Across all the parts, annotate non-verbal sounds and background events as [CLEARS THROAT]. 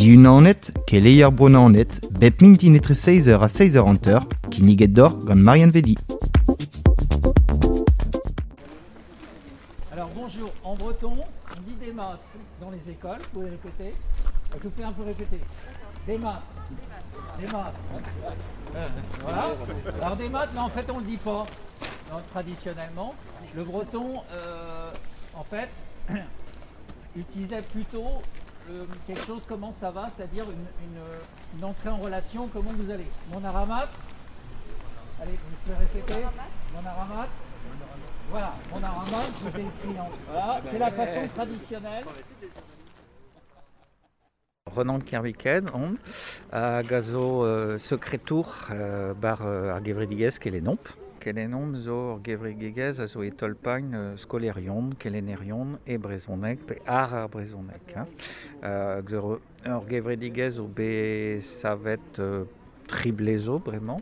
Diunanet, Keleier Bonanet, Bep Minti netre 16h à 16h Hunter, qui niget d'or gant Marianne Vedi. Alors bonjour, en breton, on dit des maths dans les écoles, vous pouvez répéter Je vous fais un peu répéter. Des maths. Des maths. Voilà. Alors des maths, mais en fait on le dit pas. Non, traditionnellement, le breton, euh, en fait, [CLEARS THROAT] utilisait plutôt euh, quelque chose comment ça va, c'est-à-dire une, une- une entrée en relation, comment vous allez? Mon aramat, allez, vous pouvez répéter. Mon aramat. Voilà, mon aramat, c'était le client. Voilà, c'est la façon traditionnelle. Renan Kerviken, on, a gazo euh, secretour euh, bar euh, ar gevredigez kelenomp. Kelenomp zo ar gevredigez a zo e tolpain euh, skolerion, kelenerion e brezonek, pe ar ar brezonek. Hein. Euh, gzo- ar gevredigez o be savet euh, triblezo, vraiment.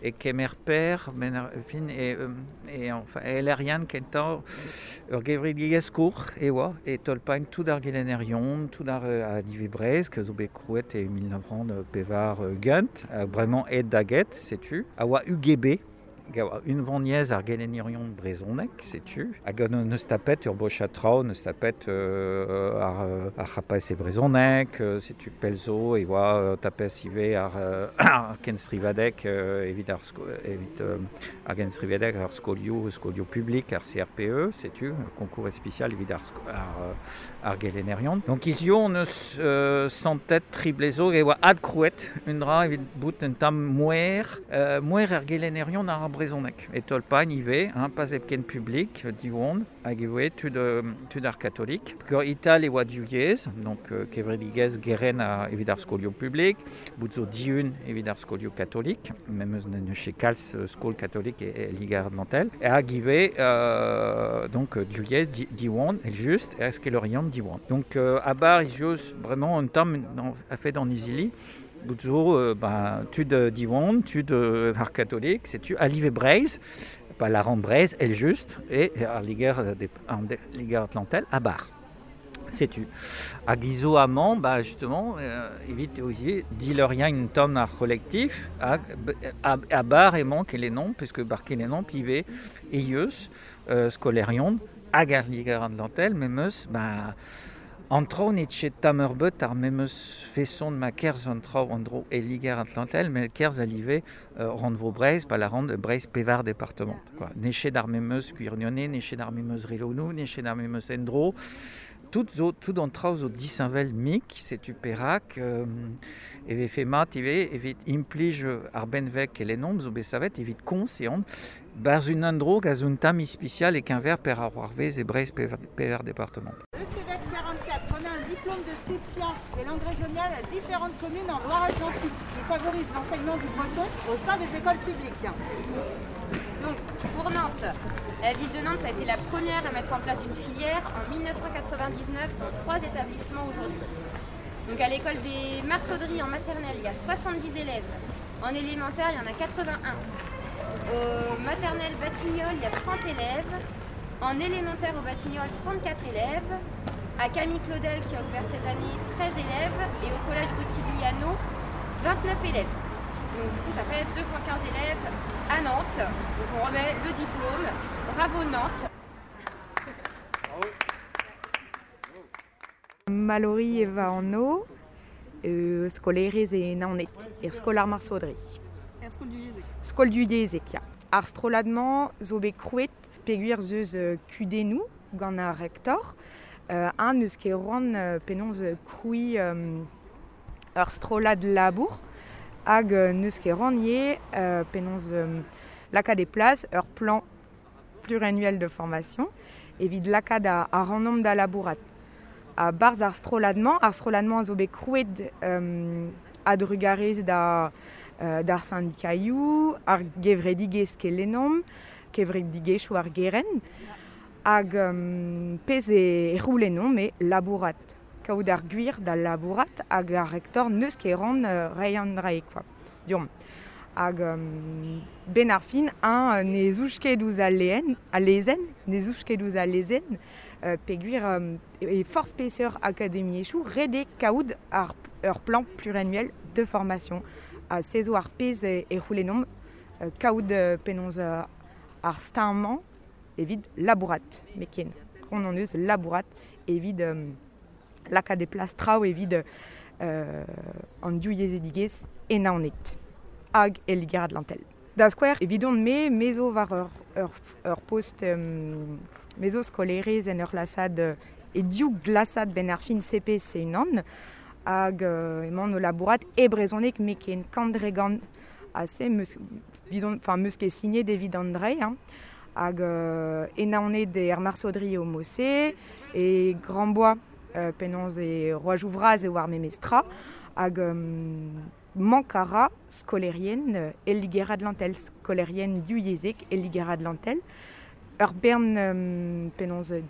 Et kemer per, men ar- fin, et, euh, et enfin, et l'erian kentor, Ur kour, e oa, e tolpain tout ar gelenerion, tout ar euh, a brez, que zo bet krouet e 1900 pevar euh, gunt, euh, vraiment et daget, sais-tu. A oa vaniez ar gelenerion brezonek, sais-tu? Hag an eus tapet ur neus tapet euh, ar, euh, ar e brezonek, euh, pelzo, e oa euh, tapes ive ar, [COUGHS] ar kenstrivadek, evit ar, evit ar kenstrivadek ar skolio, skolio CRPE, concours spécial evit ar, ar. Donc eus euh, santet triblezo e ad krouet, un dra evit bout un tam moer, euh, moer ar gelenerion ar brezonek. Et tolpagne ive, hein, pas epken public, euh, divon, hag ewe tud, euh, katolik. Gor ital e oa diouiez, donc euh, kevredigez geren a evit ar skolio public, bout zo diun evit ar skolio katolik, même chez Kals euh, skol katolik e, e ligar nantel. Et hag ive, euh, donc diouiez di, diwan, el just, et eskelorion diwan. Donc à bar isios vraiment un dans- a fait dans Isili, Boutzo, euh, bah, tu de Diwan, tu de l'art catholique, c'est tu à Live Braise, pas la Braise, elle juste, et à Ligue Ligue Atlantel à Bar. C'est tu. À Guizot Amand, bah justement, euh, évite aussi, dit leur rien tonne à collectif, à, Bar et manque les noms, puisque Barquet les noms, Pivé, Eius, euh, Scolerion, à Ligue Atlantel, même eux, bah, Antro net chez Tamerbut ar memeus fesson ma kerz antro andro e ligar atlantel, mais kerz alive euh, rand vo Breiz, pa la rand Breiz pevar département. Quoi. Memeus cuirnionné, neche d'ar memeus relonou, neche d'ar memeus endro, tout zo, tout d'antra zo disinvel mic, c'est tu perak, euh, eve fe mat, eve, evit implige ar benvek e les noms, zo besavet, evit kons e an, Barz un andro gaz un tam ispicial et qu'un verre per ar warvez e Breiz pevar, pevar département. ECDET 44 remet un diplôme de sciences et langue régionale à différentes communes en Loire-Atlantique qui favorise l'enseignement du breton au sein des écoles publiques. Donc, pour Nantes, la ville de Nantes a été la première à mettre en place une filière en 1999 dans trois établissements aujourd'hui. Donc, à l'école des Marsaudries en maternelle, il y a 70 élèves. En élémentaire, il y en a 81. Au maternelle Batignolles, il y a 30 élèves. En élémentaire au Batignolles, 34 élèves. À Camille Claudel, qui a ouvert cette année, 13 élèves. Et au collège Rutigliano, 29 élèves. Donc du coup, ça fait 215 élèves à Nantes. Donc on remet le diplôme. Bravo Nantes. Mallory eva an no, euh, skolerez e naonet, er skol ar marsaudri. Er skol du Jezek. Skol du yezek, ya. Ar stroladman zo bet krouet peguer zeus euh, kudenou gant ar rektor, euh, an eus ket ran euh, penons koui euh, ur strolad labour hag euh, neus ket ran ye euh, penons euh, lakad e plaz ur plan pluriannuel de formation evit lakad a, a rannom da labourat. A barz ar stroladman, ar stroladman a zo bet krouet euh, adrugarez da, euh, d'ar syndikaioù, ar gevredigez ket lennom, kevredigezoù ar geren. Yeah. Hag um, pez e roulenon, me labourat. Kaout ar gwir da labourat hag ar rektor neus ket ran euh, reian rae, quoi. Diom. Hag um, ben ar fin, ne zouch ket ouz a lehen, a lezen, ne zouch ket ouz a lezen, euh, peguir um, e force spécieur akademiechou rede kaout ar plan pluriannuel de formation à Cézo Arpez et, et Roulénom, euh, Caoud Penonze Arstamment, et vide labourat, meken. On en eus labourat, et vide euh, laka des plastrao, et vide euh, en diou yezediges, et naonet. Ag et ligarad lantel. Da square, évidemment, mais meso var ur, ur, ur post um, meso scolerez en ur lasad et diou glasad ben ar fin CP c'est une an hag euh, emañ o labourat e brezonek me ken kandregan assez meus, vidon, enfin meus ket signé David André hein, hag enaonet de ar marsodri o mosse et Grandbois euh, penons e roi jouvraz e war memestra hag um, mankara skolerien el ligerad lantel skolerien du yezek el ligerad lantel ur bern um, penons euh,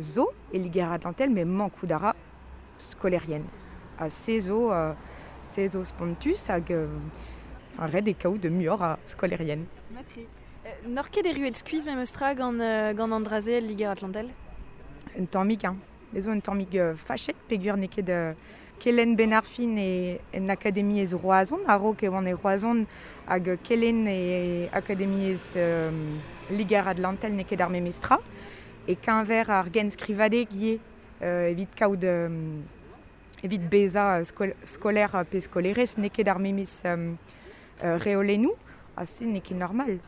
zo el ligerad lantel mais mankoudara skolerien a se euh, spontus hag euh, enfin, red e kaout de muor a skolerien Matri. Euh, Nor ket e ruet skuiz mem eustra gant, euh, gant Andraze Liger Atlantel un tammig hein. bezo un tammig euh, fachet pegur ne ket euh, kelen ben ar fin e en akademi ez roazon a ro ke e roazon hag kelen e akademi ez euh, ligar adlantel ne ket ar memestra e kanver ar gen skrivade gie euh, evit kaout euh, evit beza euh, skol skoler pe skolerez ne ket ar memes euh, euh, reolenou a se ne ket normal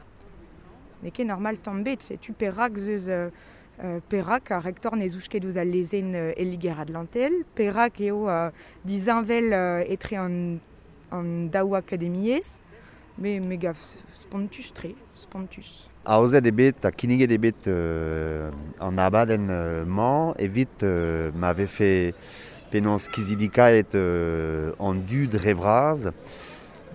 ne ket normal tambet tu perak zeus euh, Euh, perak a rektor ne zouch ket ouz a lezen euh, e liger adlantel. Perak eo dizinvel etre an, an daou akademiez. Me, me spontus tre, spontus. A ozet ebet, a kiniget ebet euh, an abadenn euh, man, evit euh, m'ave fait penons kizidikaet euh, an dud revraz,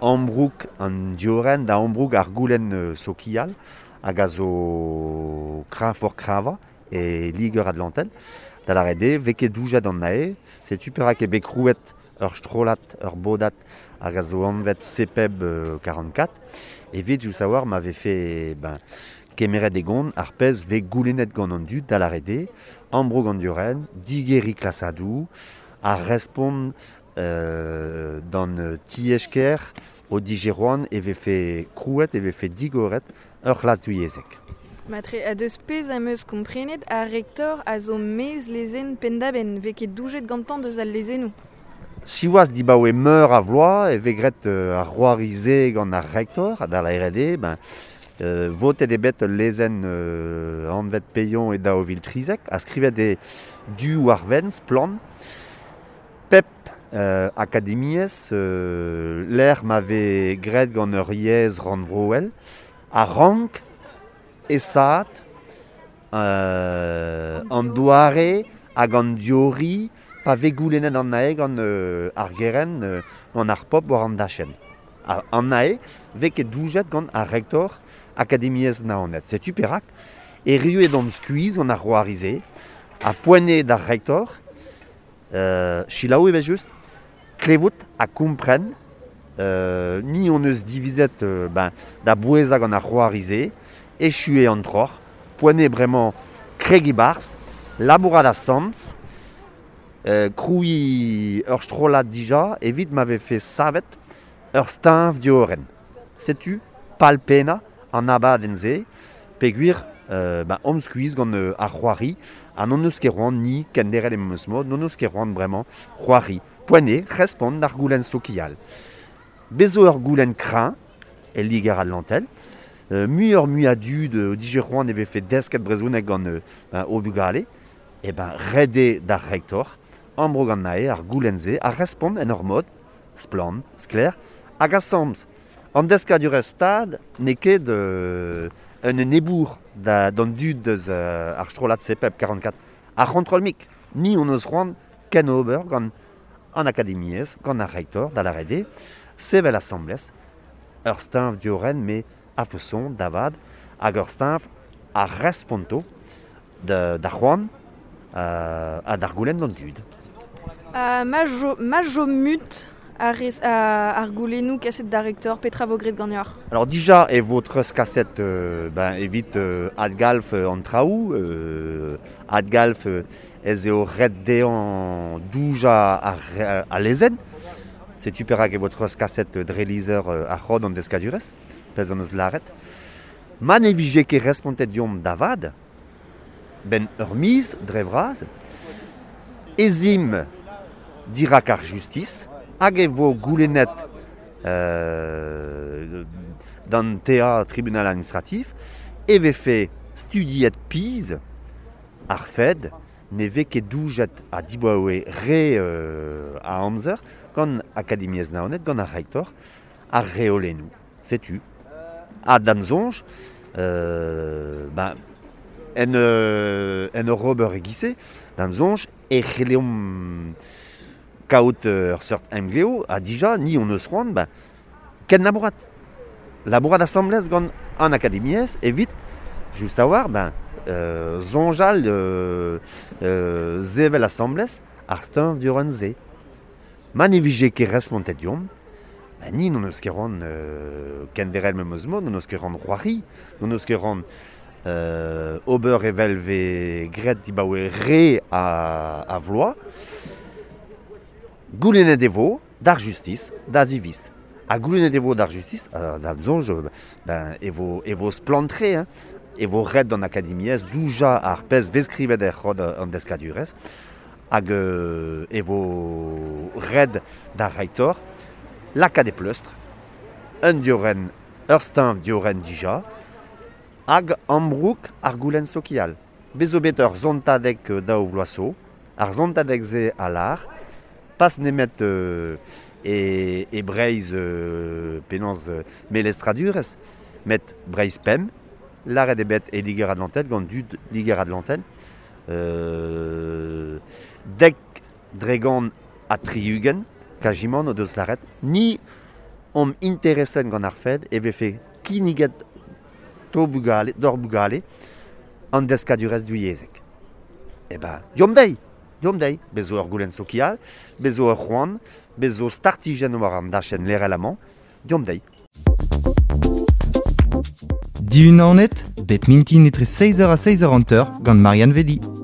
Ambrook an dioren, da Ambrook ar goulenn euh, sokial, hag a zo kra for krava, e liger adlantel, da la rede, veke doujet an nae, se tu perak e bekrouet ur strolat, ur bodat, hag a zo anvet euh, 44, e vet jou savoir m'ave fait ben, kemeret e gont ar pez ve goulenet gant an dud da la rede, ambro gant dioren, digeri klasadou, a respond euh, dan tiechker o digeroan e ve fe krouet e ve fe digoret ur klas du yezek. Matre, a deus pez am eus komprenet a rektor a zo mez lezen pendaben, veket doujet gantan deus al lezenou. Siwaz di baoe meur a vloa e vegret euh, a roarize gant ar rektor, da la RD, ben, euh, votet ebet lezen euh, anvet peion e da o vil trizek, a skrivet e du war venz plan, pep euh, akademiez, euh, l'air m'ave gret gant ur yez ran vroel, a rank e saat, euh, an doare hag an diori, pa ve goulenet an nae gant euh, ar euh, an dachen. An doujet gant ar rektor akademiez naonet. A euh, chilaou e just, klevout a kompren, euh, ni on eus divizet euh, ben, da boueza gant ar roarize, échué an troc'h, poene bremañ kregi bars, labourad a sams, euh, krouiñ ur strolat dija, evit m'ave fait savet ur stinv dioren. Setu, pal pena, an abad en ze, peguir euh, ba, omskuiz gant euh, ar c'hoari, an on eus ket ni kenderel em eus mod, non eus ket roan bremañ c'hoari. poane respond ar goulenn sokial. Bezo ur goulenn krain, el ligar al lantel, euh, mu ur mu a dud, euh, dije eve fe desket brezounek gant euh, ben, obugale, e ben rede da rektor, ambro gant nae ar goulenn-se a respond en ur mod, splan, skler, hag a sams. An deska du stad, ne ket euh, un nebour da, d'an dud deus euh, ar strolat sepep 44. Ar kontrol mik, ni on eus roan ken ober gant an akademiez, gant ar rektor, da la rede, sevel assemblès, ur stinf dioren me a façon davad, hag ur stinf a responto de, da c'hoant euh, a d'ar goulenn d'an dud. Uh, ma, jo, ma jo mut a res, a, ar goulennoù kaset da rektor petra vo gret gagnor. Alors déjà, et votre cassette, euh, ben, évite euh, Adgalf euh, en traou, euh, Adgalf euh, ez eo red dean douja a, lezen. C'est super hag e votre cassette drelizer euh, a c'hod an deskadurez, pez an eus laret. Man evije ket respontet diom davad, ben ur miz, dre vraz, ezim dirak ar justice, hag e vo goulennet euh, dan tribunal administratif, e ve fe studiet piz. Ar fed, ne ve ket doujet a diboaoe re euh, a amzer, gant akademiez naonet, gant ar rektor, ar reolennou. Setu. A damzonj, euh, ben, en, euh, en rober e gise, damzonj, e c'heleom kaout euh, ur seurt emgleo, a dija, ni on eus roan, ben, ken labourat. Labourat assemblez gant an akademiez, evit, just a war, ben, euh, zonjal euh, euh, zevel assemblez ar steñv diorren ze. Man evije ket resmontet diom, ben ni non eus ket ran euh, ken verel me meus mod, non eus ket ran roari, ket ran euh, ober evel ve gret di baoe re a, a vloa, goulennet evo d'ar justice da zivis. A goulennet evo d'ar justice, euh, da zonj, ben, evo, evo splantre, hein, evo red d'an akademiez, douja ar pez veskrivet er c'hod an deskadurez, hag evo red da reitor, laka de pleustr, un dioren, dioren dija, hag ambrouk ar goulenn sokial. Bezo bet ur zontadek euh, da o vloaso, ar zontadek ze a lar, pas nemet euh, e, e breiz euh, penans met breiz pem, L'arrêt des bêtes e liger ad lantel, gant dud liger ad. Euh, dek dregan a triugen, kajimon o deus l'arret. Ni om interesen gant ar fed, e vefe kiniget to bugale, dor bugale, an deskadurez du yezek. E ba, diom dei, diom dei, bezo ur goulen sokial, bezo ur c'hoan, bezo startigen o ar an dachen lerel amant, diom dei. Di-un anet, bep mintin etre 6h a 6h gant Marianne Vedi.